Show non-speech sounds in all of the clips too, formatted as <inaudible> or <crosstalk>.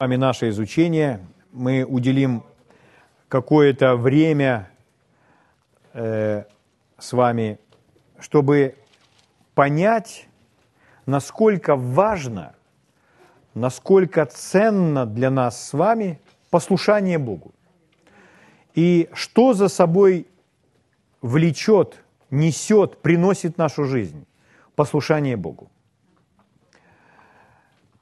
вами наше изучение. Мы уделим какое-то время э, с вами, чтобы понять, насколько важно, насколько ценно для нас с вами послушание Богу. И что за собой влечет, несет, приносит нашу жизнь послушание Богу.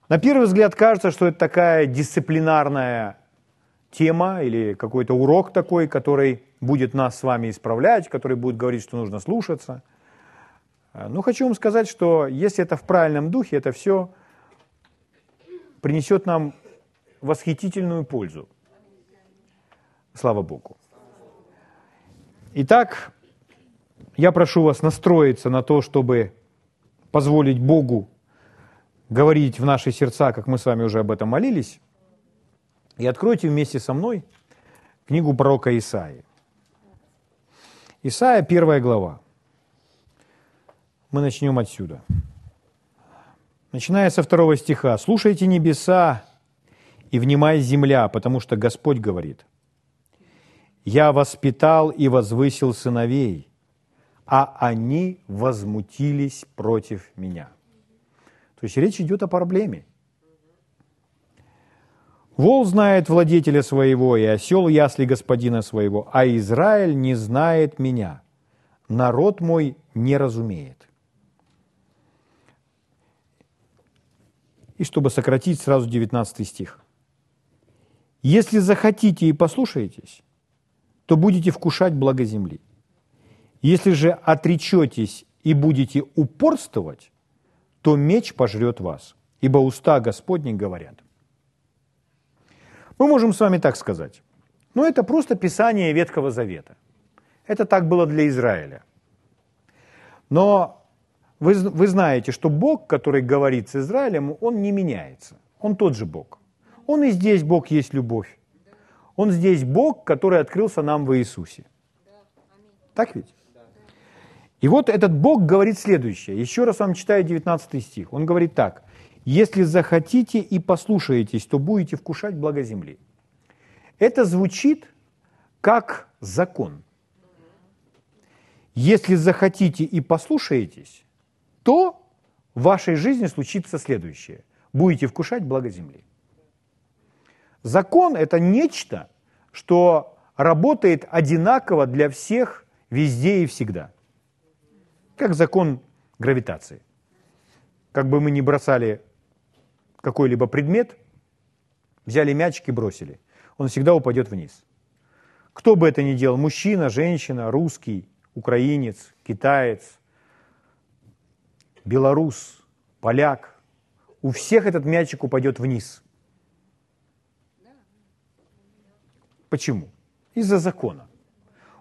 На первый взгляд кажется, что это такая дисциплинарная тема или какой-то урок такой, который будет нас с вами исправлять, который будет говорить, что нужно слушаться. Но хочу вам сказать, что если это в правильном духе, это все принесет нам восхитительную пользу. Слава Богу. Итак, я прошу вас настроиться на то, чтобы позволить Богу говорить в наши сердца, как мы с вами уже об этом молились, и откройте вместе со мной книгу пророка Исаии. Исаия, первая глава. Мы начнем отсюда. Начиная со второго стиха. «Слушайте небеса и внимай земля, потому что Господь говорит, «Я воспитал и возвысил сыновей, а они возмутились против меня». То есть речь идет о проблеме. Вол знает владетеля своего, и осел ясли господина своего, а Израиль не знает меня. Народ мой не разумеет. И чтобы сократить сразу 19 стих. Если захотите и послушаетесь, то будете вкушать благо земли. Если же отречетесь и будете упорствовать, то меч пожрет вас, ибо уста Господни говорят. Мы можем с вами так сказать. Но это просто Писание Ветхого Завета. Это так было для Израиля. Но вы, вы знаете, что Бог, который говорит с Израилем, он не меняется. Он тот же Бог. Он и здесь Бог есть любовь. Он здесь Бог, который открылся нам в Иисусе. Так ведь? И вот этот Бог говорит следующее. Еще раз вам читаю 19 стих. Он говорит так. «Если захотите и послушаетесь, то будете вкушать благо земли». Это звучит как закон. Если захотите и послушаетесь, то в вашей жизни случится следующее. Будете вкушать благо земли. Закон – это нечто, что работает одинаково для всех везде и всегда – как закон гравитации. Как бы мы ни бросали какой-либо предмет, взяли мячик и бросили, он всегда упадет вниз. Кто бы это ни делал, мужчина, женщина, русский, украинец, китаец, белорус, поляк, у всех этот мячик упадет вниз. Почему? Из-за закона.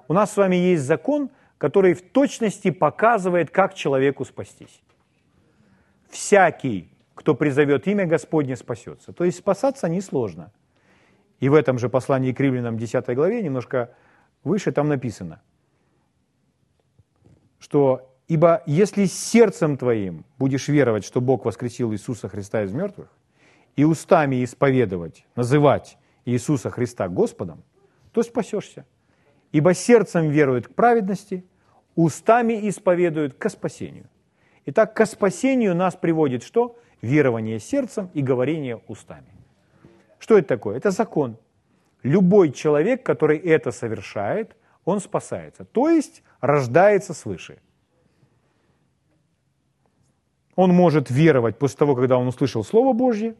У нас с вами есть закон – который в точности показывает, как человеку спастись. Всякий, кто призовет имя Господне, спасется. То есть спасаться несложно. И в этом же послании к римлянам 10 главе, немножко выше, там написано, что «Ибо если сердцем твоим будешь веровать, что Бог воскресил Иисуса Христа из мертвых, и устами исповедовать, называть Иисуса Христа Господом, то спасешься. Ибо сердцем верует к праведности, устами исповедуют к спасению. Итак, к спасению нас приводит что? Верование сердцем и говорение устами. Что это такое? Это закон. Любой человек, который это совершает, он спасается. То есть рождается свыше. Он может веровать после того, когда он услышал Слово Божье,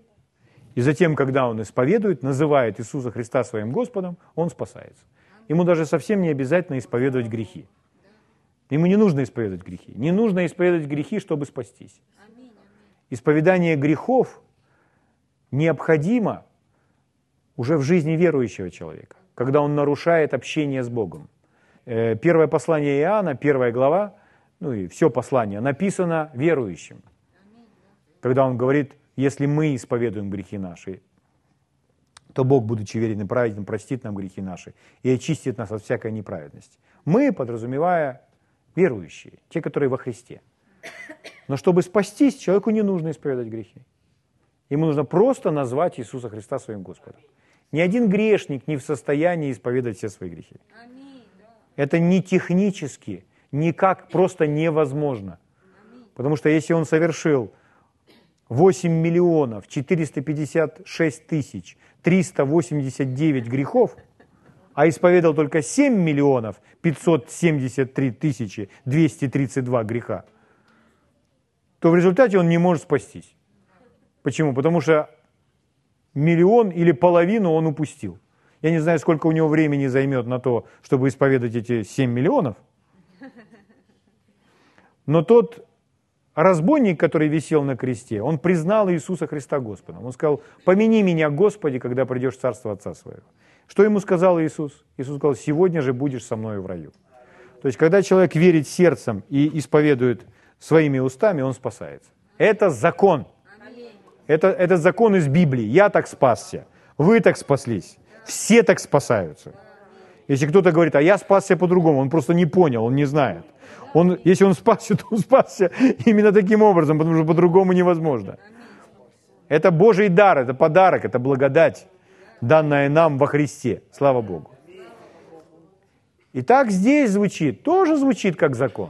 и затем, когда он исповедует, называет Иисуса Христа своим Господом, он спасается. Ему даже совсем не обязательно исповедовать грехи. Ему не нужно исповедовать грехи. Не нужно исповедовать грехи, чтобы спастись. Исповедание грехов необходимо уже в жизни верующего человека, когда он нарушает общение с Богом. Э, первое послание Иоанна, первая глава, ну и все послание, написано верующим. Когда он говорит, если мы исповедуем грехи наши, то Бог, будучи верен и праведен, простит нам грехи наши и очистит нас от всякой неправедности. Мы, подразумевая верующие, те, которые во Христе. Но чтобы спастись, человеку не нужно исповедовать грехи. Ему нужно просто назвать Иисуса Христа своим Господом. Ни один грешник не в состоянии исповедать все свои грехи. Это не технически, никак просто невозможно. Потому что если он совершил 8 миллионов 456 тысяч 389 грехов, а исповедал только 7 миллионов 573 тысячи 232 греха, то в результате он не может спастись. Почему? Потому что миллион или половину он упустил. Я не знаю, сколько у него времени займет на то, чтобы исповедать эти 7 миллионов. Но тот разбойник, который висел на кресте, он признал Иисуса Христа Господом. Он сказал, помяни меня, Господи, когда придешь в Царство Отца Своего. Что ему сказал Иисус? Иисус сказал, сегодня же будешь со мной в раю. То есть, когда человек верит сердцем и исповедует своими устами, он спасается. Это закон. Это, это закон из Библии. Я так спасся, вы так спаслись, все так спасаются. Если кто-то говорит, а я спасся по-другому, он просто не понял, он не знает. Он, если он спасся, то он спасся именно таким образом, потому что по-другому невозможно. Это Божий дар, это подарок, это благодать, данная нам во Христе. Слава Богу. И так здесь звучит, тоже звучит как закон.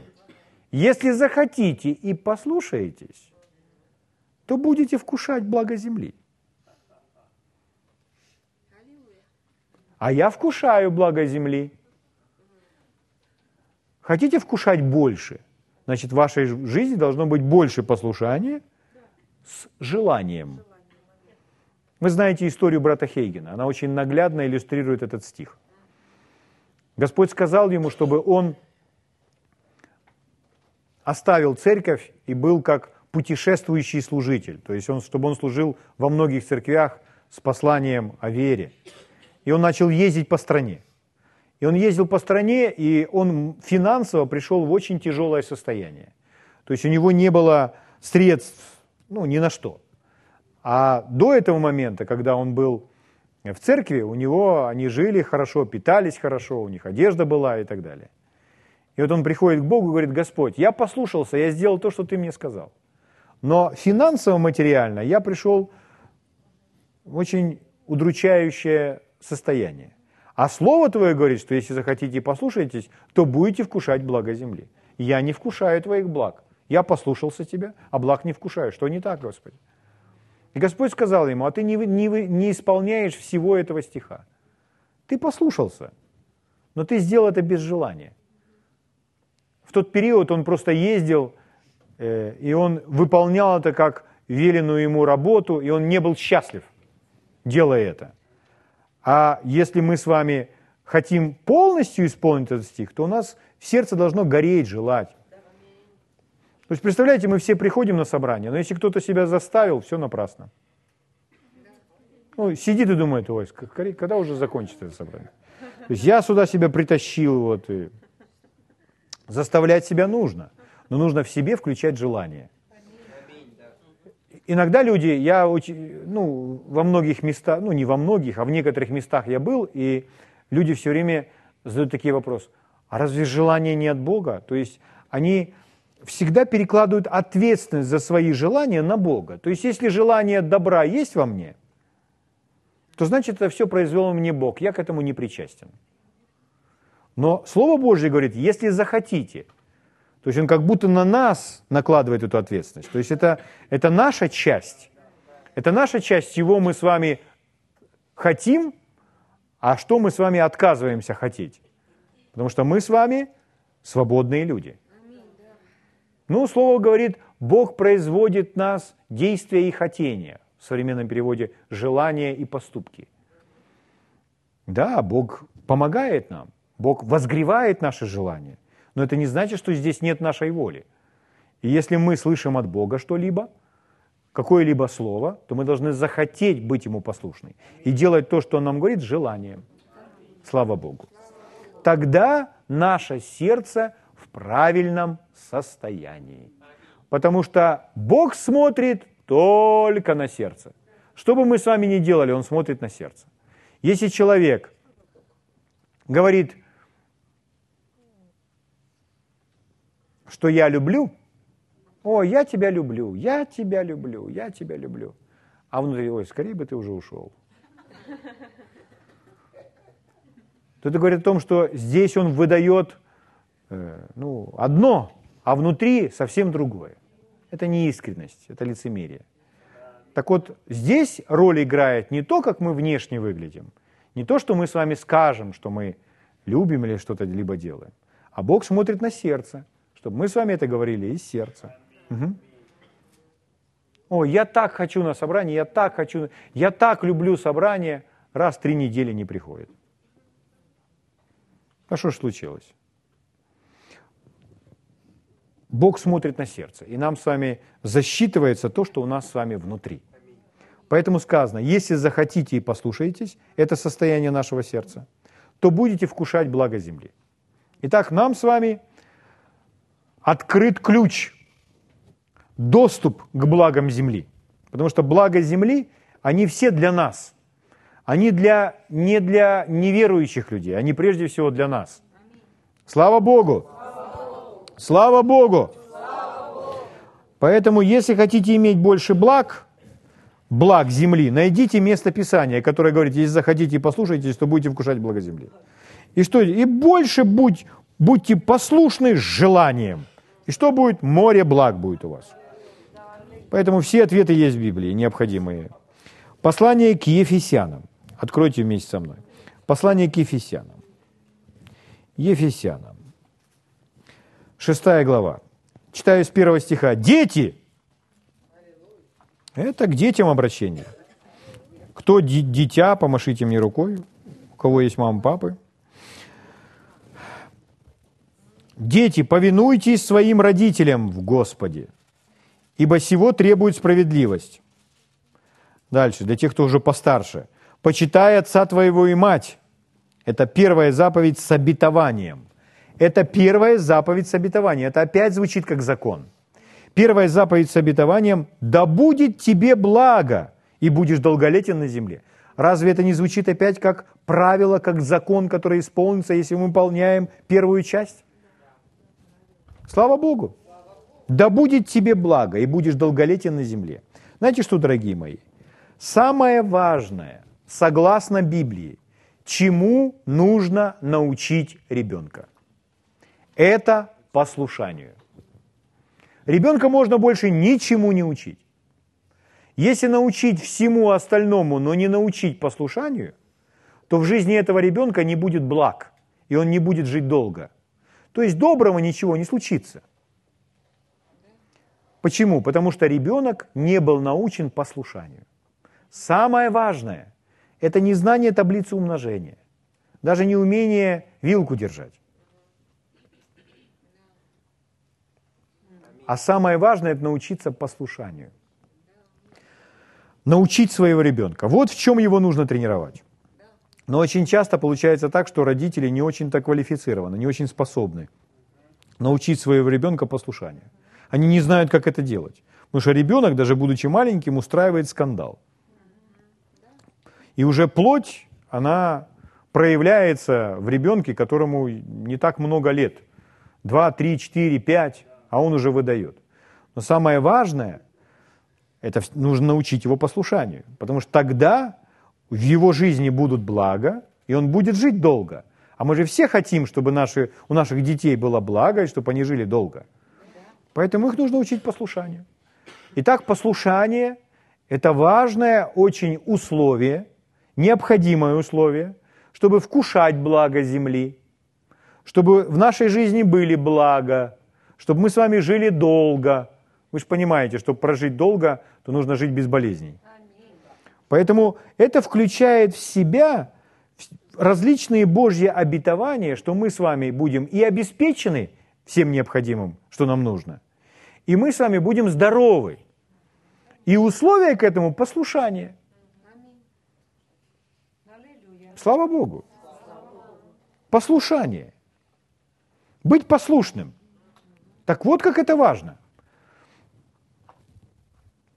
Если захотите и послушаетесь, то будете вкушать благо земли. А я вкушаю благо земли. Хотите вкушать больше? Значит, в вашей жизни должно быть больше послушания с желанием. Вы знаете историю брата Хейгена. Она очень наглядно иллюстрирует этот стих. Господь сказал ему, чтобы он оставил церковь и был как путешествующий служитель. То есть он, чтобы он служил во многих церквях с посланием о вере. И он начал ездить по стране. И он ездил по стране, и он финансово пришел в очень тяжелое состояние. То есть у него не было средств ну, ни на что. А до этого момента, когда он был в церкви, у него они жили хорошо, питались хорошо, у них одежда была и так далее. И вот он приходит к Богу и говорит, Господь, я послушался, я сделал то, что ты мне сказал. Но финансово-материально я пришел в очень удручающее состояние. А Слово Твое говорит, что если захотите и послушаетесь, то будете вкушать благо земли. Я не вкушаю Твоих благ. Я послушался Тебя, а благ не вкушаю. Что не так, Господи? И Господь сказал ему, а ты не, не, не исполняешь всего этого стиха. Ты послушался, но ты сделал это без желания. В тот период он просто ездил, э, и он выполнял это как веленную ему работу, и он не был счастлив, делая это. А если мы с вами хотим полностью исполнить этот стих, то у нас сердце должно гореть, желать. То есть, представляете, мы все приходим на собрание, но если кто-то себя заставил, все напрасно. Ну, сидит и думает, ой, когда уже закончится это собрание? То есть я сюда себя притащил, вот, и заставлять себя нужно, но нужно в себе включать желание иногда люди, я ну, во многих местах, ну не во многих, а в некоторых местах я был, и люди все время задают такие вопросы. А разве желание не от Бога? То есть они всегда перекладывают ответственность за свои желания на Бога. То есть если желание добра есть во мне, то значит это все произвел мне Бог, я к этому не причастен. Но Слово Божье говорит, если захотите – то есть он как будто на нас накладывает эту ответственность. То есть это, это наша часть. Это наша часть, чего мы с вами хотим, а что мы с вами отказываемся хотеть. Потому что мы с вами свободные люди. Ну, слово говорит, Бог производит нас действия и хотения. В современном переводе желания и поступки. Да, Бог помогает нам. Бог возгревает наши желания но это не значит, что здесь нет нашей воли. И если мы слышим от Бога что-либо, какое-либо слово, то мы должны захотеть быть Ему послушны и делать то, что Он нам говорит, с желанием. Слава Богу. Тогда наше сердце в правильном состоянии. Потому что Бог смотрит только на сердце. Что бы мы с вами ни делали, Он смотрит на сердце. Если человек говорит, что я люблю, о, я тебя люблю, я тебя люблю, я тебя люблю. а внутри, ой, скорее бы ты уже ушел. То это говорит о том, что здесь он выдает э, ну, одно, а внутри совсем другое. Это не искренность, это лицемерие. Так вот, здесь роль играет не то, как мы внешне выглядим, не то, что мы с вами скажем, что мы любим или что-то либо делаем, а Бог смотрит на сердце, чтобы мы с вами это говорили из сердца. Угу. О, я так хочу на собрание, я так хочу, я так люблю собрание, раз три недели не приходит. А что ж случилось? Бог смотрит на сердце, и нам с вами засчитывается то, что у нас с вами внутри. Поэтому сказано, если захотите и послушаетесь, это состояние нашего сердца, то будете вкушать благо земли. Итак, нам с вами открыт ключ, доступ к благам земли. Потому что благо земли, они все для нас. Они для, не для неверующих людей, они прежде всего для нас. Слава Богу! Слава Богу! Поэтому, если хотите иметь больше благ, благ земли, найдите место Писания, которое говорит, если захотите и послушаетесь, то будете вкушать благо земли. И что? И больше будь, будьте послушны желанием. И что будет? Море благ будет у вас. Поэтому все ответы есть в Библии, необходимые. Послание к Ефесянам. Откройте вместе со мной. Послание к Ефесянам. Ефесянам. Шестая глава. Читаю с первого стиха. Дети! Это к детям обращение. Кто дитя, помашите мне рукой. У кого есть мама, папы. Дети, повинуйтесь своим родителям в Господе, ибо сего требует справедливость. Дальше, для тех, кто уже постарше. Почитай отца твоего и мать. Это первая заповедь с обетованием. Это первая заповедь с обетованием. Это опять звучит как закон. Первая заповедь с обетованием – да будет тебе благо, и будешь долголетен на земле. Разве это не звучит опять как правило, как закон, который исполнится, если мы выполняем первую часть? Слава Богу! Да будет тебе благо, и будешь долголетен на земле. Знаете что, дорогие мои? Самое важное, согласно Библии, чему нужно научить ребенка – это послушанию. Ребенка можно больше ничему не учить. Если научить всему остальному, но не научить послушанию, то в жизни этого ребенка не будет благ, и он не будет жить долго. То есть доброго ничего не случится. Почему? Потому что ребенок не был научен послушанию. Самое важное – это не знание таблицы умножения, даже не умение вилку держать. А самое важное – это научиться послушанию. Научить своего ребенка. Вот в чем его нужно тренировать. Но очень часто получается так, что родители не очень-то квалифицированы, не очень способны научить своего ребенка послушанию. Они не знают, как это делать. Потому что ребенок, даже будучи маленьким, устраивает скандал. И уже плоть, она проявляется в ребенке, которому не так много лет. Два, три, четыре, пять а он уже выдает. Но самое важное, это нужно научить его послушанию, потому что тогда в его жизни будут блага, и он будет жить долго. А мы же все хотим, чтобы наши, у наших детей было благо, и чтобы они жили долго. Поэтому их нужно учить послушанию. Итак, послушание – это важное очень условие, необходимое условие, чтобы вкушать благо земли, чтобы в нашей жизни были блага, чтобы мы с вами жили долго. Вы же понимаете, чтобы прожить долго, то нужно жить без болезней. Поэтому это включает в себя различные Божьи обетования, что мы с вами будем и обеспечены всем необходимым, что нам нужно, и мы с вами будем здоровы. И условия к этому – послушание. Слава Богу. Послушание. Быть послушным. Так вот, как это важно.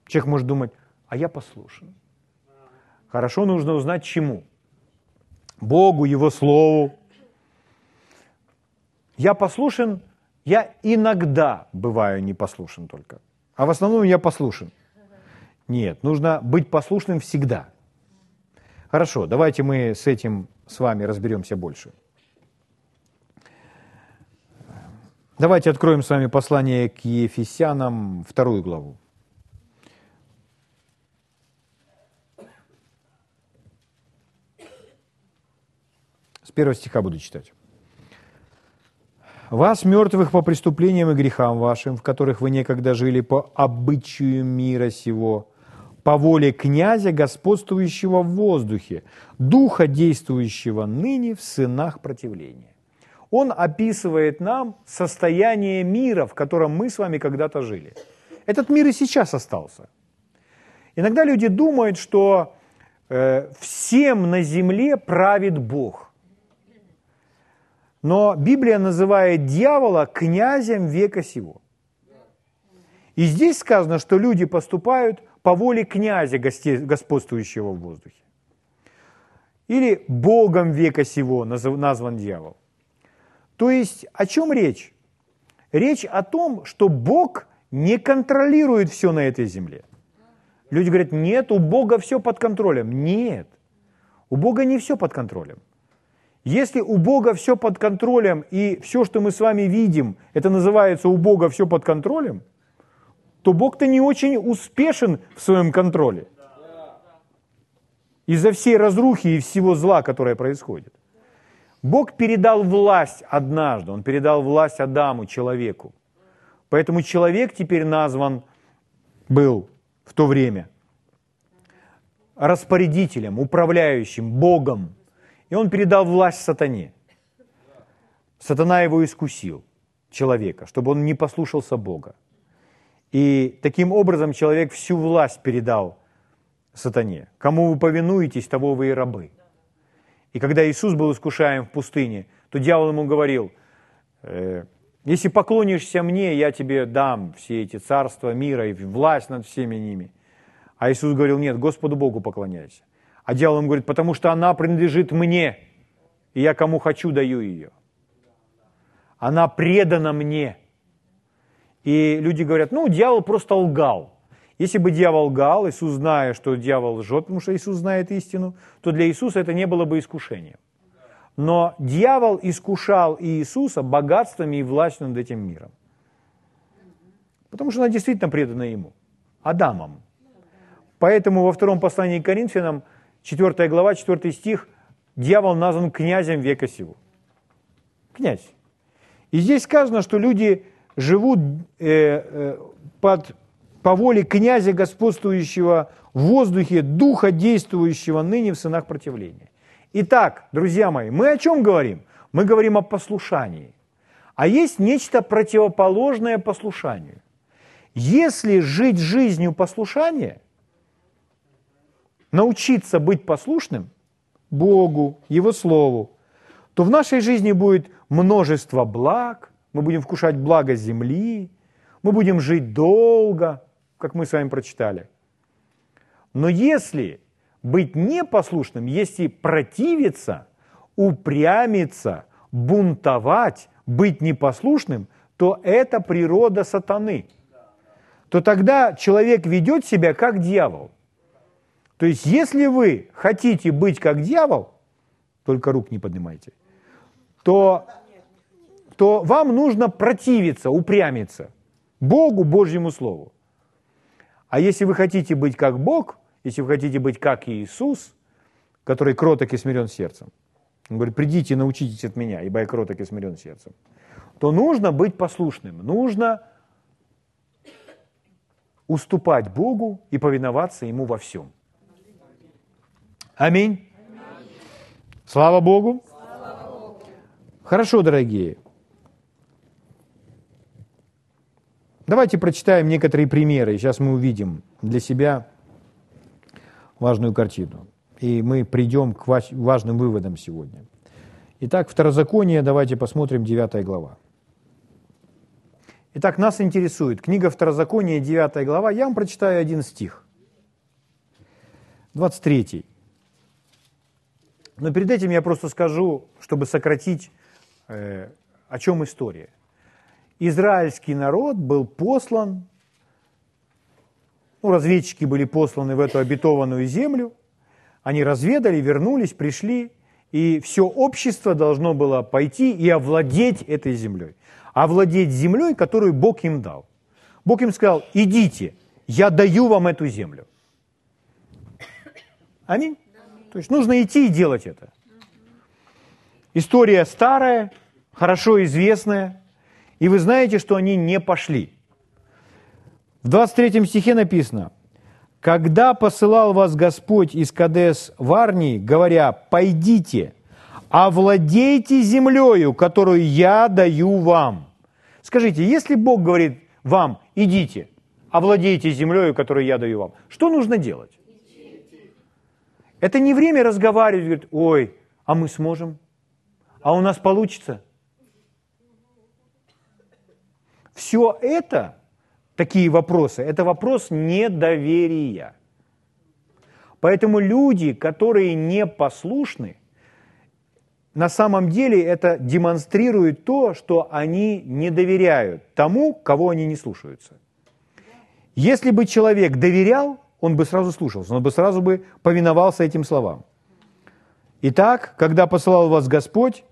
Человек может думать, а я послушен. Хорошо нужно узнать чему. Богу, Его Слову. Я послушен, я иногда бываю непослушен только. А в основном я послушен. Нет, нужно быть послушным всегда. Хорошо, давайте мы с этим с вами разберемся больше. Давайте откроем с вами послание к Ефесянам, вторую главу. С первого стиха буду читать. «Вас, мертвых по преступлениям и грехам вашим, в которых вы некогда жили по обычаю мира сего, по воле князя, господствующего в воздухе, духа, действующего ныне в сынах противления». Он описывает нам состояние мира, в котором мы с вами когда-то жили. Этот мир и сейчас остался. Иногда люди думают, что э, всем на земле правит Бог – но Библия называет дьявола князем века сего. И здесь сказано, что люди поступают по воле князя, господствующего в воздухе. Или Богом века сего назван дьявол. То есть о чем речь? Речь о том, что Бог не контролирует все на этой земле. Люди говорят, нет, у Бога все под контролем. Нет, у Бога не все под контролем. Если у Бога все под контролем, и все, что мы с вами видим, это называется у Бога все под контролем, то Бог-то не очень успешен в своем контроле. Из-за всей разрухи и всего зла, которое происходит. Бог передал власть однажды, Он передал власть Адаму, человеку. Поэтому человек теперь назван был в то время распорядителем, управляющим, Богом – и он передал власть сатане. Сатана его искусил, человека, чтобы он не послушался Бога. И таким образом человек всю власть передал сатане. Кому вы повинуетесь, того вы и рабы. И когда Иисус был искушаем в пустыне, то дьявол ему говорил, э, если поклонишься мне, я тебе дам все эти царства мира и власть над всеми ними. А Иисус говорил, нет, Господу Богу поклоняйся. А дьявол ему говорит, потому что она принадлежит мне, и я кому хочу даю ее. Она предана мне. И люди говорят, ну, дьявол просто лгал. Если бы дьявол лгал, Иисус, зная, что дьявол лжет, потому что Иисус знает истину, то для Иисуса это не было бы искушением. Но дьявол искушал Иисуса богатствами и властью над этим миром. Потому что она действительно предана ему, Адамом. Поэтому во втором послании к Коринфянам 4 глава, 4 стих, дьявол назван князем века сего. Князь. И здесь сказано, что люди живут э, э, под, по воле князя, господствующего в воздухе, духа, действующего ныне в сынах противления. Итак, друзья мои, мы о чем говорим? Мы говорим о послушании. А есть нечто противоположное послушанию. Если жить жизнью послушания – научиться быть послушным Богу, Его Слову, то в нашей жизни будет множество благ, мы будем вкушать благо земли, мы будем жить долго, как мы с вами прочитали. Но если быть непослушным, если противиться, упрямиться, бунтовать, быть непослушным, то это природа сатаны. То тогда человек ведет себя как дьявол – то есть, если вы хотите быть как дьявол, только рук не поднимайте, то, то вам нужно противиться, упрямиться Богу, Божьему Слову. А если вы хотите быть как Бог, если вы хотите быть как Иисус, который кроток и смирен сердцем, он говорит, придите, научитесь от меня, ибо я кроток и смирен сердцем, то нужно быть послушным, нужно уступать Богу и повиноваться Ему во всем. Аминь. Слава Богу. Слава Богу. Хорошо, дорогие. Давайте прочитаем некоторые примеры. Сейчас мы увидим для себя важную картину. И мы придем к важным выводам сегодня. Итак, Второзаконие, давайте посмотрим 9 глава. Итак, нас интересует книга Второзакония, 9 глава. Я вам прочитаю один стих. 23. Но перед этим я просто скажу, чтобы сократить, э, о чем история. Израильский народ был послан ну, разведчики были посланы в эту обетованную землю, они разведали, вернулись, пришли, и все общество должно было пойти и овладеть этой землей. Овладеть землей, которую Бог им дал. Бог им сказал, идите, я даю вам эту землю. Аминь. То есть нужно идти и делать это. История старая, хорошо известная, и вы знаете, что они не пошли. В 23 стихе написано, «Когда посылал вас Господь из Кадес в Арнии, говоря, пойдите, овладейте землею, которую я даю вам». Скажите, если Бог говорит вам, идите, овладейте землею, которую я даю вам, что нужно делать? Это не время разговаривать, говорит, ой, а мы сможем? А у нас получится? Все это, такие вопросы, это вопрос недоверия. Поэтому люди, которые непослушны, на самом деле это демонстрирует то, что они не доверяют тому, кого они не слушаются. Если бы человек доверял, он бы сразу слушался, он бы сразу бы повиновался этим словам. Итак, когда посылал вас Господь,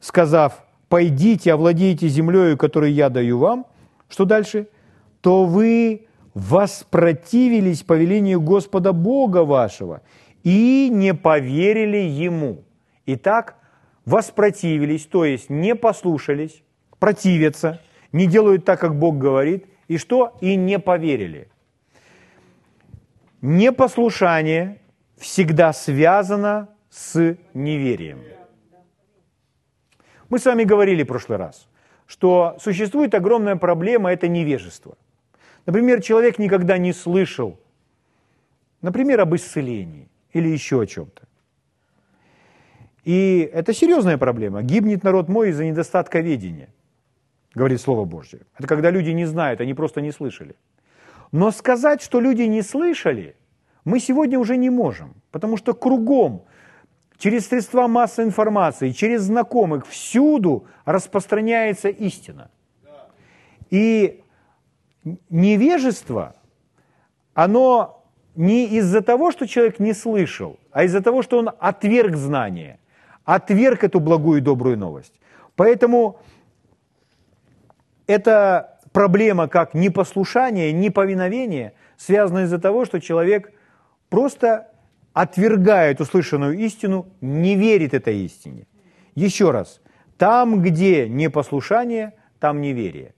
сказав, пойдите, овладейте землею, которую я даю вам, что дальше? То вы воспротивились повелению Господа Бога вашего и не поверили Ему. Итак, воспротивились, то есть не послушались, противятся, не делают так, как Бог говорит, и что? И не поверили. Непослушание всегда связано с неверием. Мы с вами говорили в прошлый раз, что существует огромная проблема – это невежество. Например, человек никогда не слышал, например, об исцелении или еще о чем-то. И это серьезная проблема. Гибнет народ мой из-за недостатка ведения, говорит Слово Божье. Это когда люди не знают, они просто не слышали. Но сказать, что люди не слышали, мы сегодня уже не можем, потому что кругом через средства массовой информации, через знакомых, всюду распространяется истина. И невежество, оно не из-за того, что человек не слышал, а из-за того, что он отверг знание, отверг эту благую и добрую новость. Поэтому эта проблема как непослушание, неповиновение связана из-за того, что человек просто отвергает услышанную истину, не верит этой истине. Еще раз, там, где непослушание, там неверие.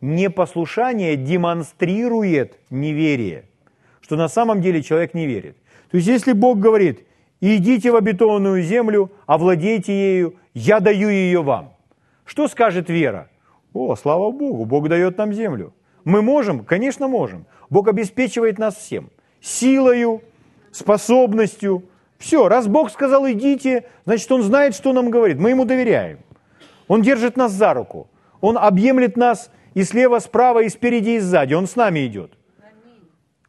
Непослушание демонстрирует неверие, что на самом деле человек не верит. То есть если Бог говорит, идите в обетованную землю, овладейте ею, я даю ее вам. Что скажет вера? О, слава Богу, Бог дает нам землю. Мы можем? Конечно, можем. Бог обеспечивает нас всем. Силою, способностью. Все, раз Бог сказал идите, значит Он знает, что нам говорит. Мы Ему доверяем. Он держит нас за руку. Он объемлет нас и слева, справа, и спереди, и сзади. Он с нами идет.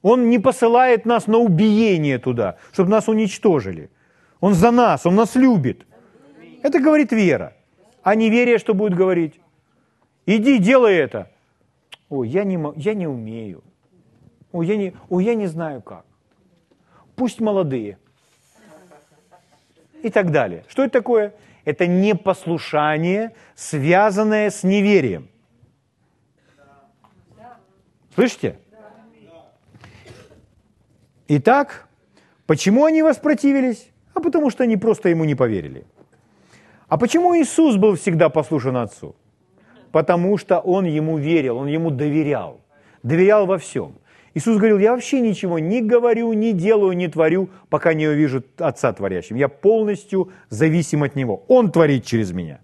Он не посылает нас на убиение туда, чтобы нас уничтожили. Он за нас, Он нас любит. Это говорит вера. А неверие что будет говорить? Иди, делай это. Ой, я не, я не умею. Ой, я не, ой, я не знаю как пусть молодые. И так далее. Что это такое? Это непослушание, связанное с неверием. Слышите? Итак, почему они воспротивились? А потому что они просто ему не поверили. А почему Иисус был всегда послушен Отцу? Потому что Он ему верил, Он ему доверял. Доверял во всем. Иисус говорил, я вообще ничего не говорю, не делаю, не творю, пока не увижу Отца творящим. Я полностью зависим от Него. Он творит через меня.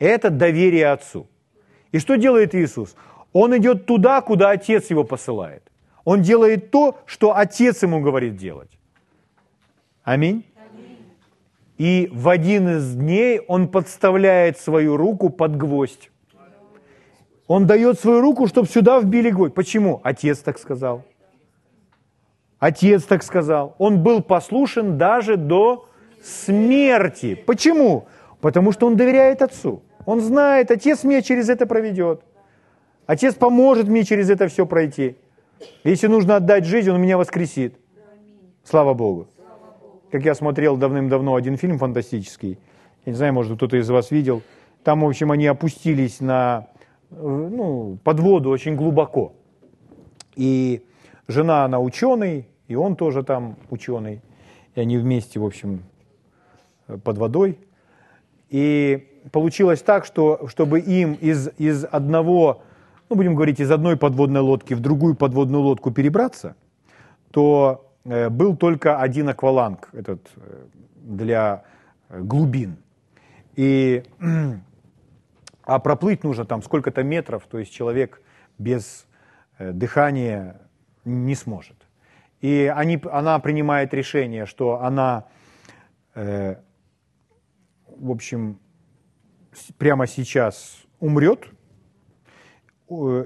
Это доверие Отцу. И что делает Иисус? Он идет туда, куда Отец его посылает. Он делает то, что Отец ему говорит делать. Аминь. И в один из дней он подставляет свою руку под гвоздь. Он дает свою руку, чтобы сюда вбили гвоздь. Почему? Отец так сказал. Отец так сказал. Он был послушен даже до смерти. Почему? Потому что он доверяет отцу. Он знает, отец меня через это проведет. Отец поможет мне через это все пройти. Если нужно отдать жизнь, Он меня воскресит. Слава Богу. Как я смотрел давным-давно один фильм фантастический, я не знаю, может, кто-то из вас видел, там, в общем, они опустились на ну, под воду очень глубоко. И жена, она ученый, и он тоже там ученый. И они вместе, в общем, под водой. И получилось так, что чтобы им из, из одного, ну, будем говорить, из одной подводной лодки в другую подводную лодку перебраться, то э, был только один акваланг этот э, для глубин. И, <clears throat> а проплыть нужно там сколько-то метров, то есть человек без э, дыхания не сможет. И они, она принимает решение, что она, э, в общем, прямо сейчас умрет.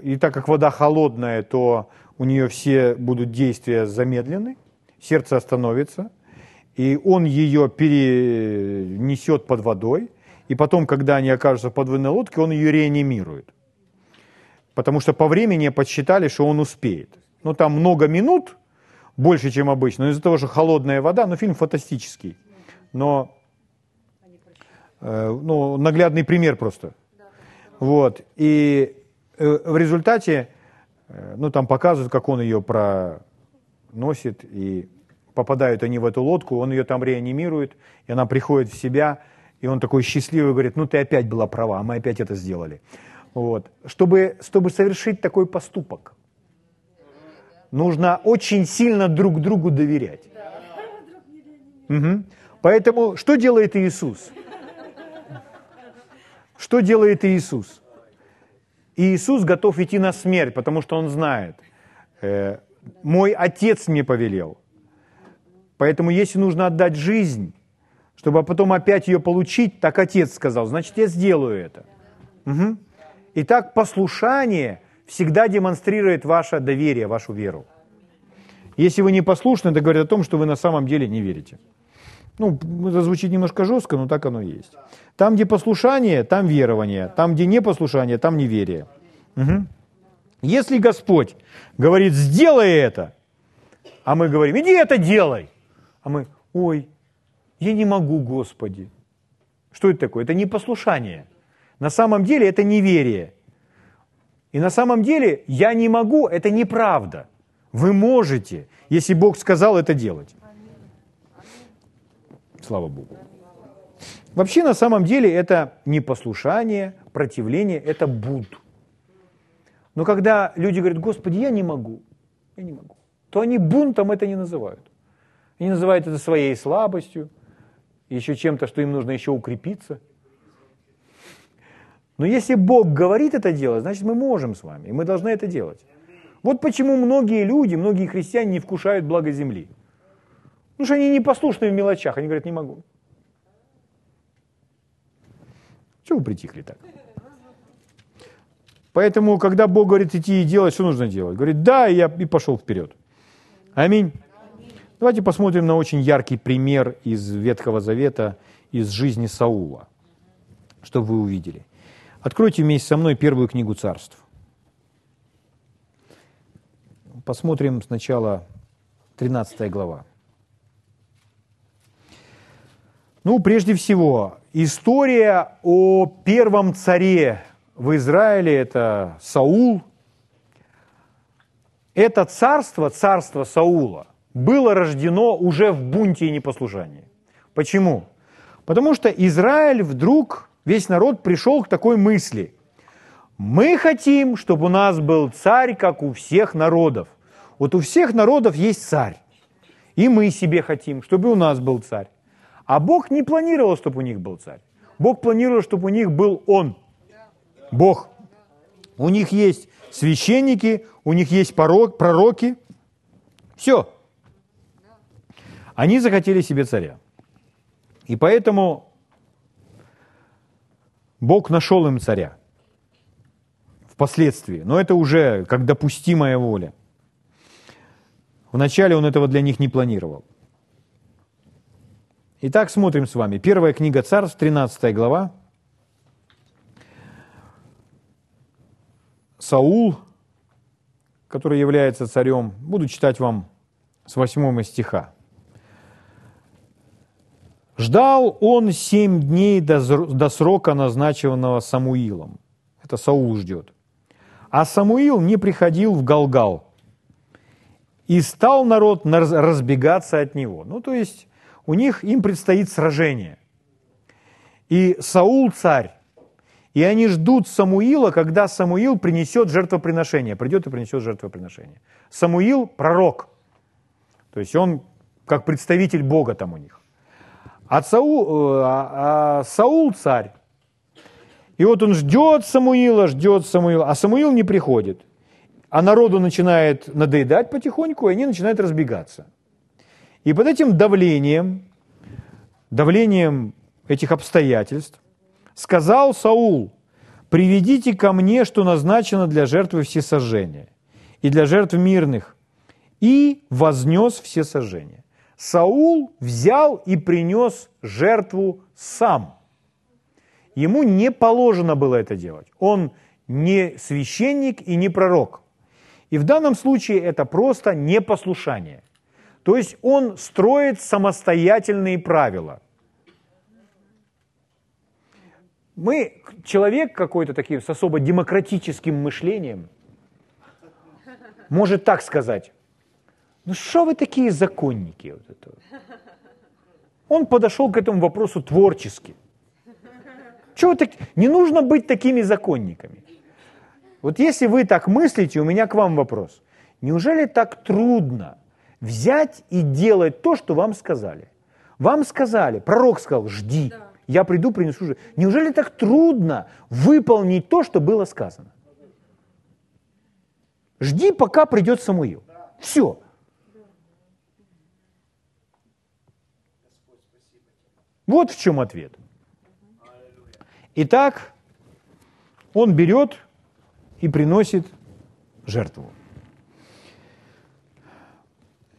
И так как вода холодная, то у нее все будут действия замедлены, сердце остановится, и он ее перенесет под водой, и потом, когда они окажутся в подводной лодке, он ее реанимирует. Потому что по времени подсчитали, что он успеет. Ну, там много минут, больше, чем обычно, но из-за того, что холодная вода, ну, фильм фантастический. Но, э, ну, наглядный пример просто. Вот. И э, в результате, э, ну, там показывают, как он ее проносит, и попадают они в эту лодку, он ее там реанимирует, и она приходит в себя, и он такой счастливый говорит, ну, ты опять была права, а мы опять это сделали. Вот. Чтобы, чтобы совершить такой поступок, нужно очень сильно друг другу доверять. Угу. Поэтому что делает Иисус? Что делает Иисус? Иисус готов идти на смерть, потому что Он знает, э, мой Отец мне повелел. Поэтому если нужно отдать жизнь, чтобы потом опять ее получить, так Отец сказал, значит я сделаю это. Угу. Итак, послушание всегда демонстрирует ваше доверие, вашу веру. Если вы не послушны, это говорит о том, что вы на самом деле не верите. Ну, это звучит немножко жестко, но так оно и есть. Там, где послушание, там верование. Там, где непослушание, там неверие. Угу. Если Господь говорит, сделай это, а мы говорим, иди это делай, а мы, ой, я не могу, Господи. Что это такое? Это не послушание. На самом деле это неверие. И на самом деле я не могу, это неправда. Вы можете, если Бог сказал это делать. Слава Богу. Вообще на самом деле это не послушание, противление, это буд. Но когда люди говорят, Господи, я не могу, я не могу, то они бунтом это не называют. Они называют это своей слабостью, еще чем-то, что им нужно еще укрепиться – но если Бог говорит это делать, значит мы можем с вами, и мы должны это делать. Вот почему многие люди, многие христиане не вкушают благо земли. Потому что они непослушны в мелочах, они говорят, не могу. Чего вы притихли так? Поэтому, когда Бог говорит идти и делать, что нужно делать? Говорит, да, и я и пошел вперед. Аминь. Давайте посмотрим на очень яркий пример из Ветхого Завета, из жизни Саула, чтобы вы увидели. Откройте вместе со мной первую книгу царств. Посмотрим сначала 13 глава. Ну, прежде всего, история о первом царе в Израиле, это Саул. Это царство, царство Саула, было рождено уже в бунте и непослушании. Почему? Потому что Израиль вдруг весь народ пришел к такой мысли. Мы хотим, чтобы у нас был царь, как у всех народов. Вот у всех народов есть царь. И мы себе хотим, чтобы у нас был царь. А Бог не планировал, чтобы у них был царь. Бог планировал, чтобы у них был Он. Бог. У них есть священники, у них есть пророки. Все. Они захотели себе царя. И поэтому Бог нашел им царя впоследствии, но это уже как допустимая воля. Вначале он этого для них не планировал. Итак, смотрим с вами. Первая книга Царств, 13 глава. Саул, который является царем, буду читать вам с 8 стиха. Ждал он семь дней до срока, назначенного Самуилом. Это Саул ждет. А Самуил не приходил в Галгал. И стал народ разбегаться от него. Ну, то есть у них, им предстоит сражение. И Саул царь. И они ждут Самуила, когда Самуил принесет жертвоприношение. Придет и принесет жертвоприношение. Самуил – пророк. То есть он как представитель Бога там у них. А Саул, э, а, а Саул царь. И вот он ждет Самуила, ждет Самуила, а Самуил не приходит. А народу начинает надоедать потихоньку, и они начинают разбегаться. И под этим давлением, давлением этих обстоятельств, сказал Саул, приведите ко мне, что назначено для жертвы всесожжения и для жертв мирных, и вознес всесожжение. Саул взял и принес жертву сам. Ему не положено было это делать. Он не священник и не пророк. И в данном случае это просто непослушание. То есть он строит самостоятельные правила. Мы, человек какой-то таким с особо демократическим мышлением, может так сказать, ну что вы такие законники? Вот это? Он подошел к этому вопросу творчески. Чего так? Не нужно быть такими законниками. Вот если вы так мыслите, у меня к вам вопрос. Неужели так трудно взять и делать то, что вам сказали? Вам сказали, пророк сказал, жди, да. я приду, принесу же. Неужели так трудно выполнить то, что было сказано? Жди, пока придет Самуил. Все. Вот в чем ответ. Итак, он берет и приносит жертву.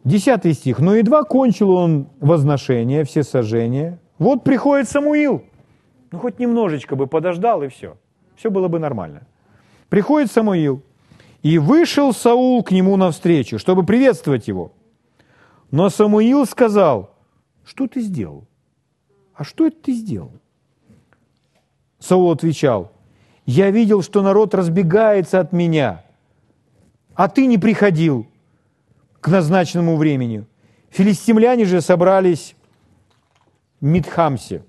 Десятый стих. «Но едва кончил он возношение, все сожжения. Вот приходит Самуил. Ну, хоть немножечко бы подождал, и все. Все было бы нормально. Приходит Самуил. И вышел Саул к нему навстречу, чтобы приветствовать его. Но Самуил сказал, что ты сделал? А что это ты сделал? Саул отвечал, я видел, что народ разбегается от меня, а ты не приходил к назначенному времени. Филистимляне же собрались в Мидхамсе,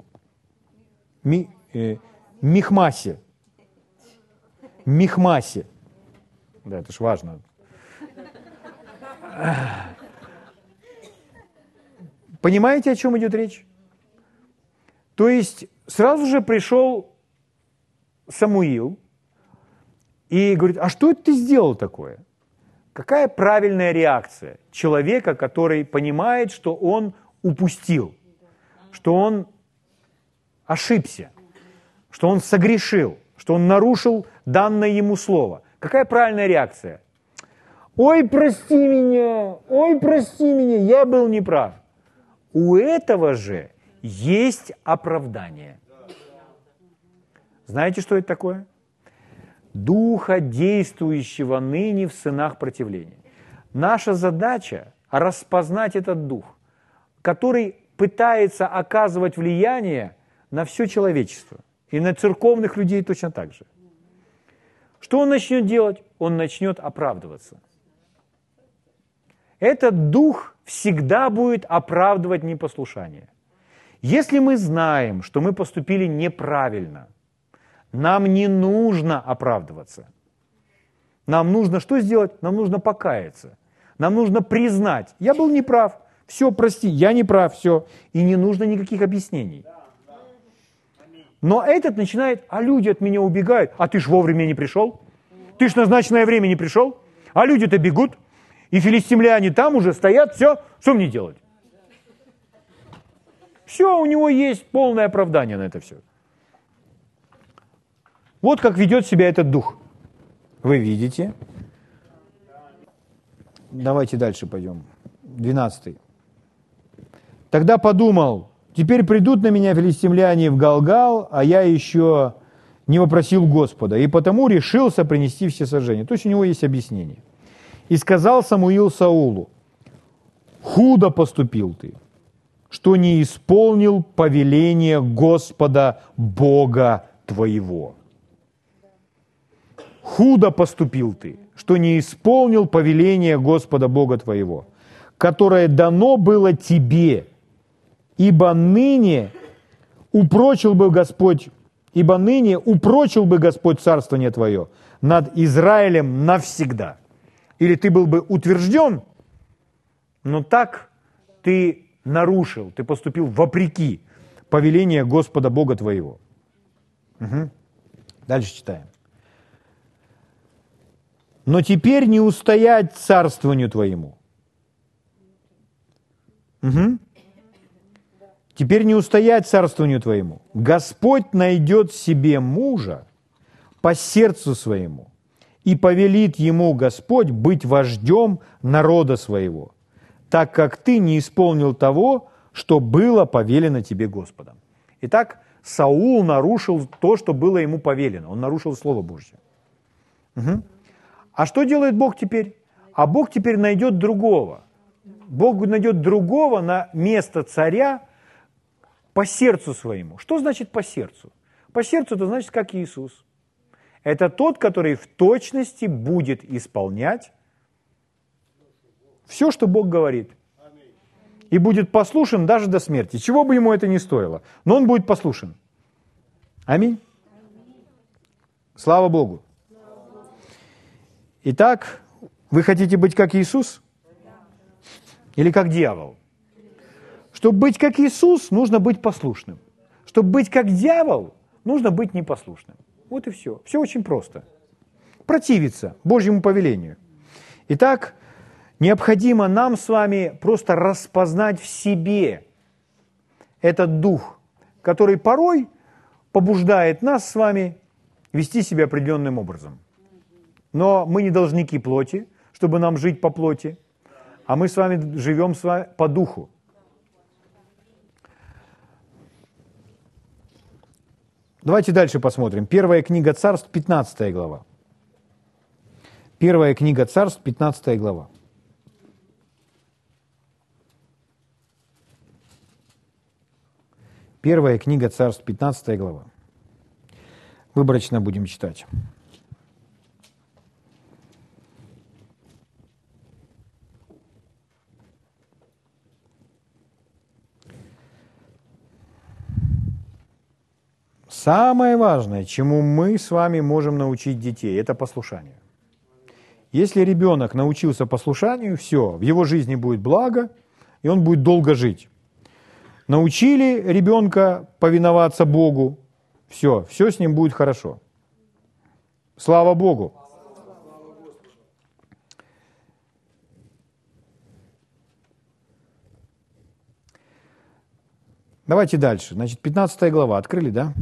Ми, э, Михмасе, Михмасе. Да, это ж важно. Понимаете, о чем идет речь? То есть сразу же пришел Самуил и говорит, а что это ты сделал такое? Какая правильная реакция человека, который понимает, что он упустил, что он ошибся, что он согрешил, что он нарушил данное ему слово? Какая правильная реакция? Ой, прости меня, ой, прости меня, я был неправ. У этого же есть оправдание. Знаете, что это такое? Духа, действующего ныне в сынах противления. Наша задача – распознать этот дух, который пытается оказывать влияние на все человечество. И на церковных людей точно так же. Что он начнет делать? Он начнет оправдываться. Этот дух всегда будет оправдывать непослушание. Если мы знаем, что мы поступили неправильно, нам не нужно оправдываться. Нам нужно что сделать? Нам нужно покаяться. Нам нужно признать, я был неправ, все, прости, я не прав, все. И не нужно никаких объяснений. Но этот начинает, а люди от меня убегают, а ты ж вовремя не пришел, ты ж назначенное время не пришел, а люди-то бегут, и филистимляне там уже стоят, все, что мне делать? Все, у него есть полное оправдание на это все. Вот как ведет себя этот дух. Вы видите? Давайте дальше пойдем. Двенадцатый. Тогда подумал, теперь придут на меня филистимляне в Галгал, а я еще не вопросил Господа, и потому решился принести все сожжения. То есть у него есть объяснение. И сказал Самуил Саулу, худо поступил ты, что не исполнил повеление Господа Бога твоего. Худо поступил ты, что не исполнил повеление Господа Бога твоего, которое дано было тебе, ибо ныне упрочил бы Господь, ибо ныне упрочил бы Господь царствование твое над Израилем навсегда. Или ты был бы утвержден, но так ты нарушил, ты поступил вопреки повеления Господа Бога твоего. Угу. Дальше читаем. Но теперь не устоять царствованию твоему. Угу. Теперь не устоять царствованию твоему. Господь найдет себе мужа по сердцу своему, и повелит ему Господь быть вождем народа своего, так как ты не исполнил того, что было повелено тебе Господом. Итак, Саул нарушил то, что было ему повелено. Он нарушил Слово Божье. Угу. А что делает Бог теперь? А Бог теперь найдет другого. Бог найдет другого на место царя по сердцу своему. Что значит по сердцу? По сердцу это значит как Иисус. Это тот, который в точности будет исполнять все, что Бог говорит. И будет послушен даже до смерти. Чего бы ему это ни стоило. Но он будет послушен. Аминь. Слава Богу. Итак, вы хотите быть как Иисус? Или как дьявол? Чтобы быть как Иисус, нужно быть послушным. Чтобы быть как дьявол, нужно быть непослушным. Вот и все. Все очень просто. Противиться Божьему повелению. Итак, необходимо нам с вами просто распознать в себе этот дух, который порой побуждает нас с вами вести себя определенным образом. Но мы не должники плоти, чтобы нам жить по плоти, а мы с вами живем с вами по духу. Давайте дальше посмотрим. Первая книга царств, 15 глава. Первая книга царств, 15 глава. Первая книга царств, 15 глава. Выборочно будем читать. Самое важное, чему мы с вами можем научить детей, это послушание. Если ребенок научился послушанию, все, в его жизни будет благо, и он будет долго жить. Научили ребенка повиноваться Богу, все, все с ним будет хорошо. Слава Богу. Давайте дальше. Значит, 15 глава. Открыли, да?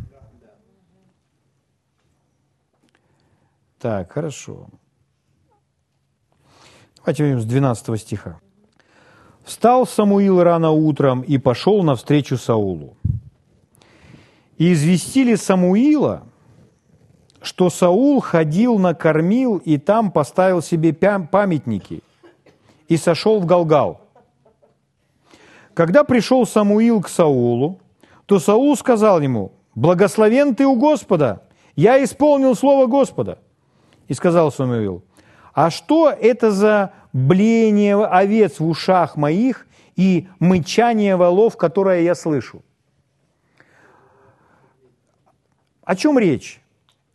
Так, хорошо. Давайте возьмем с 12 стиха. «Встал Самуил рано утром и пошел навстречу Саулу. И известили Самуила, что Саул ходил, накормил и там поставил себе памятники и сошел в Галгал. Когда пришел Самуил к Саулу, то Саул сказал ему, «Благословен ты у Господа, я исполнил слово Господа». И сказал Самуил, а что это за блеяние овец в ушах моих и мычание волов, которое я слышу? О чем речь?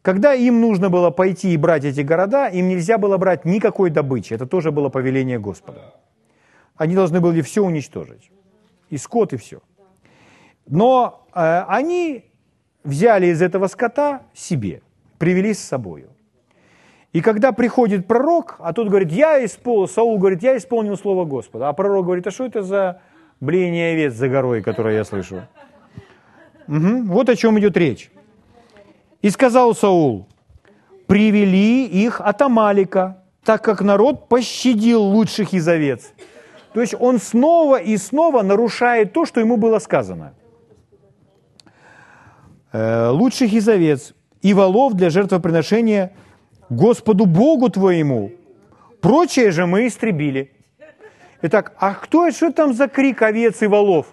Когда им нужно было пойти и брать эти города, им нельзя было брать никакой добычи. Это тоже было повеление Господа. Они должны были все уничтожить. И скот, и все. Но э, они взяли из этого скота себе, привели с собою. И когда приходит пророк, а тот говорит, я исполнил, Саул говорит, я исполнил слово Господа. А пророк говорит, а что это за блеяние овец за горой, которое я слышу? Угу. Вот о чем идет речь. И сказал Саул, привели их от Амалика, так как народ пощадил лучших из овец. То есть он снова и снова нарушает то, что ему было сказано. Э, лучших из овец и волов для жертвоприношения – Господу Богу твоему Прочее же мы истребили. Итак, а кто, что там за крик овец и волов?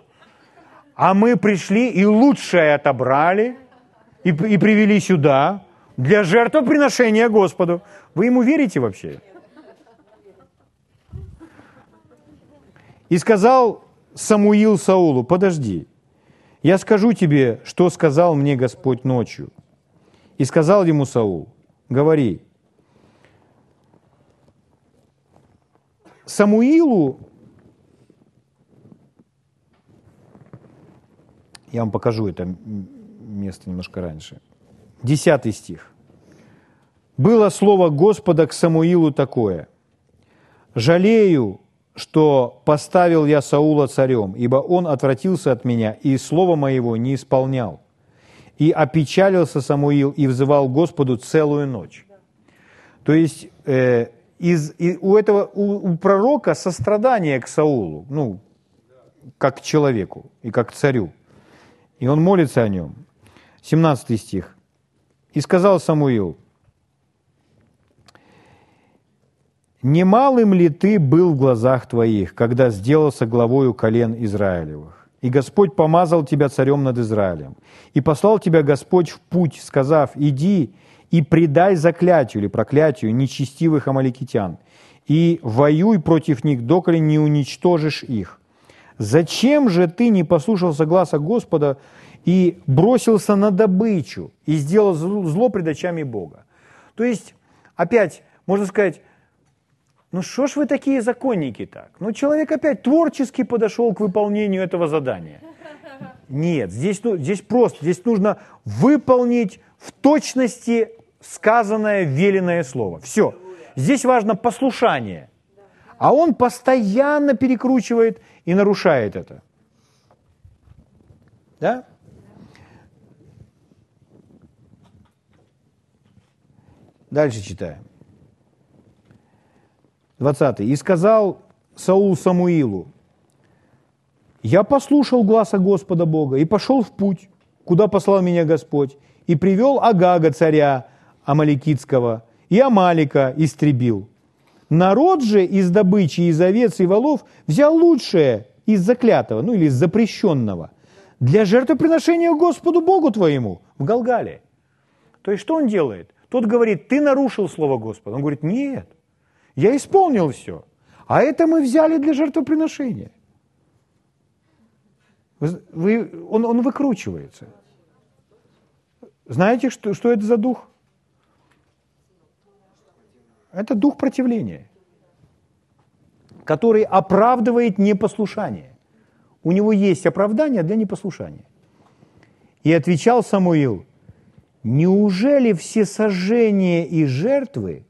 А мы пришли и лучшее отобрали и, и привели сюда для жертвоприношения Господу. Вы ему верите вообще? И сказал Самуил Саулу, подожди, я скажу тебе, что сказал мне Господь ночью. И сказал ему Саул, говори. Самуилу, я вам покажу это место немножко раньше, десятый стих. Было слово Господа к Самуилу такое. «Жалею, что поставил я Саула царем, ибо он отвратился от меня и слова моего не исполнял. И опечалился Самуил и взывал Господу целую ночь». То есть э, из, и у этого у, у пророка сострадание к Саулу, ну, как к человеку и как к царю. И он молится о нем. 17 стих. «И сказал Самуил, «Немалым ли ты был в глазах твоих, когда сделался главою колен Израилевых? И Господь помазал тебя царем над Израилем. И послал тебя Господь в путь, сказав, иди и предай заклятию или проклятию нечестивых амаликитян, и воюй против них, доколе не уничтожишь их. Зачем же ты не послушался глаза Господа и бросился на добычу и сделал зло пред очами Бога? То есть, опять, можно сказать, ну что ж вы такие законники так? Ну человек опять творчески подошел к выполнению этого задания. Нет, здесь, ну, здесь просто, здесь нужно выполнить в точности сказанное, веленное слово. Все. Здесь важно послушание. А он постоянно перекручивает и нарушает это. Да? Дальше читаем. 20. «И сказал Саул Самуилу, я послушал гласа Господа Бога и пошел в путь, куда послал меня Господь, и привел Агага, царя Амаликитского, и Амалика истребил. Народ же из добычи, из овец и волов взял лучшее из заклятого, ну или из запрещенного, для жертвоприношения Господу Богу твоему в Галгале. То есть что он делает? Тот говорит, ты нарушил слово Господа. Он говорит, нет, я исполнил все. А это мы взяли для жертвоприношения. Вы, он, он выкручивается. Знаете, что, что это за дух? Это дух противления, который оправдывает непослушание. У него есть оправдание для непослушания. И отвечал Самуил, неужели все сожжения и жертвы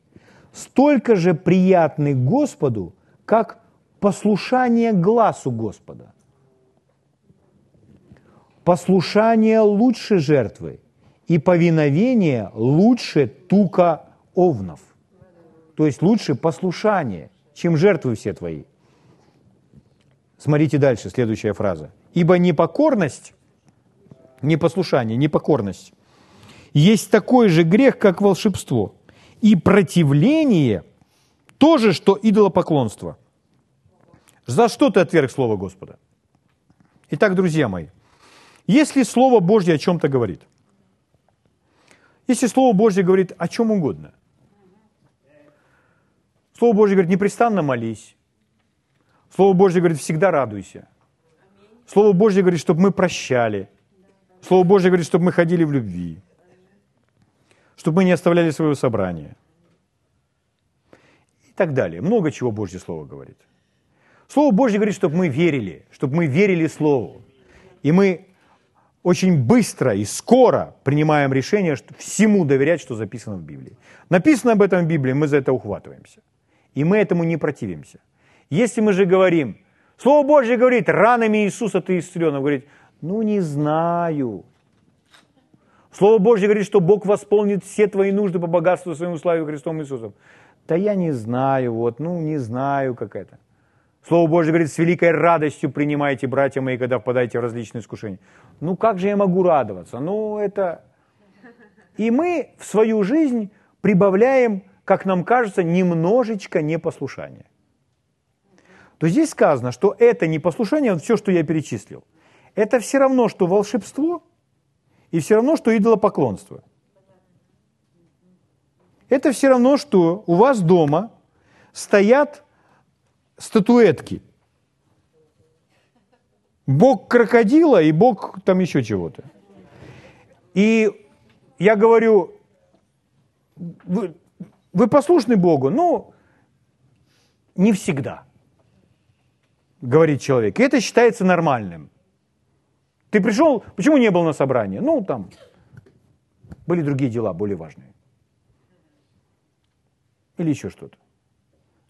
столько же приятны Господу, как послушание глазу Господа? Послушание лучше жертвы, и повиновение лучше тука овнов. То есть лучше послушание, чем жертвы все твои. Смотрите дальше, следующая фраза. Ибо непокорность, непослушание, непокорность есть такой же грех, как волшебство. И противление тоже, что идолопоклонство. За что ты отверг Слово Господа? Итак, друзья мои, если Слово Божье о чем-то говорит, если Слово Божье говорит о чем угодно – Слово Божье говорит, непрестанно молись. Слово Божье говорит, всегда радуйся. Слово Божье говорит, чтобы мы прощали. Слово Божье говорит, чтобы мы ходили в любви. Чтобы мы не оставляли свое собрание. И так далее. Много чего Божье Слово говорит. Слово Божье говорит, чтобы мы верили, чтобы мы верили Слову. И мы очень быстро и скоро принимаем решение всему доверять, что записано в Библии. Написано об этом в Библии, мы за это ухватываемся. И мы этому не противимся. Если мы же говорим, Слово Божье говорит, ранами Иисуса ты исцелен, он говорит, ну не знаю. Слово Божье говорит, что Бог восполнит все твои нужды по богатству своему славе Христом Иисусом. Да я не знаю, вот, ну не знаю, как это. Слово Божье говорит, с великой радостью принимайте, братья мои, когда впадаете в различные искушения. Ну как же я могу радоваться? Ну это... И мы в свою жизнь прибавляем как нам кажется, немножечко непослушание. То здесь сказано, что это непослушание, вот все, что я перечислил, это все равно, что волшебство и все равно, что идолопоклонство. Это все равно, что у вас дома стоят статуэтки. Бог крокодила и бог там еще чего-то. И я говорю, вы послушны Богу? Ну, не всегда, говорит человек. И это считается нормальным. Ты пришел, почему не был на собрании? Ну, там были другие дела, более важные. Или еще что-то.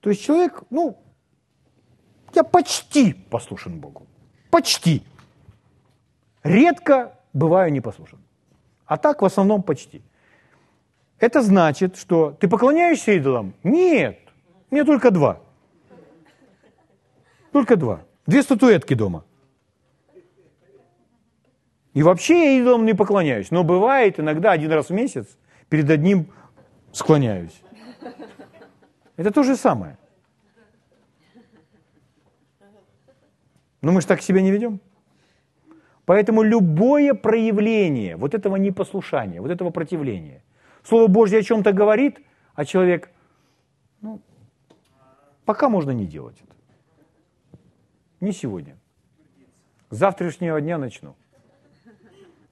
То есть человек, ну, я почти послушен Богу. Почти. Редко бываю непослушен. А так в основном почти. Это значит, что ты поклоняешься идолам? Нет, мне только два. Только два. Две статуэтки дома. И вообще я идолам не поклоняюсь. Но бывает иногда один раз в месяц перед одним склоняюсь. Это то же самое. Но мы же так себя не ведем. Поэтому любое проявление вот этого непослушания, вот этого противления, Слово Божье о чем-то говорит, а человек, ну, пока можно не делать это. Не сегодня. С завтрашнего дня начну.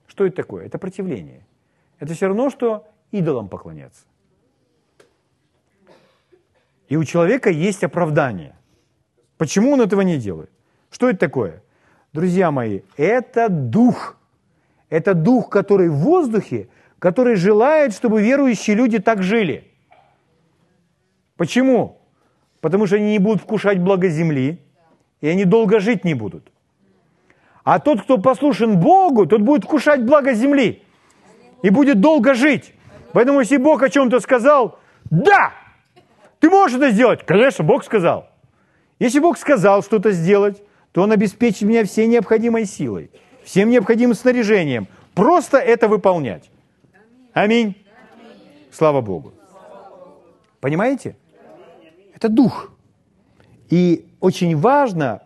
Что это такое? Это противление. Это все равно, что идолам поклоняться. И у человека есть оправдание. Почему он этого не делает? Что это такое? Друзья мои, это дух. Это дух, который в воздухе, который желает, чтобы верующие люди так жили. Почему? Потому что они не будут вкушать благо земли, и они долго жить не будут. А тот, кто послушен Богу, тот будет вкушать благо земли и будет долго жить. Поэтому если Бог о чем-то сказал, да, ты можешь это сделать. Конечно, Бог сказал. Если Бог сказал что-то сделать, то Он обеспечит меня всей необходимой силой, всем необходимым снаряжением. Просто это выполнять. Аминь. Слава Богу. Понимаете? Это дух. И очень важно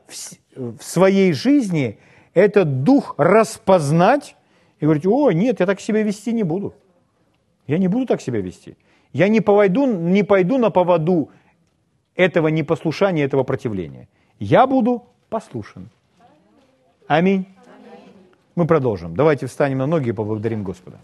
в своей жизни этот дух распознать и говорить, о, нет, я так себя вести не буду. Я не буду так себя вести. Я не, пойду, не пойду на поводу этого непослушания, этого противления. Я буду послушен. Аминь. Мы продолжим. Давайте встанем на ноги и поблагодарим Господа.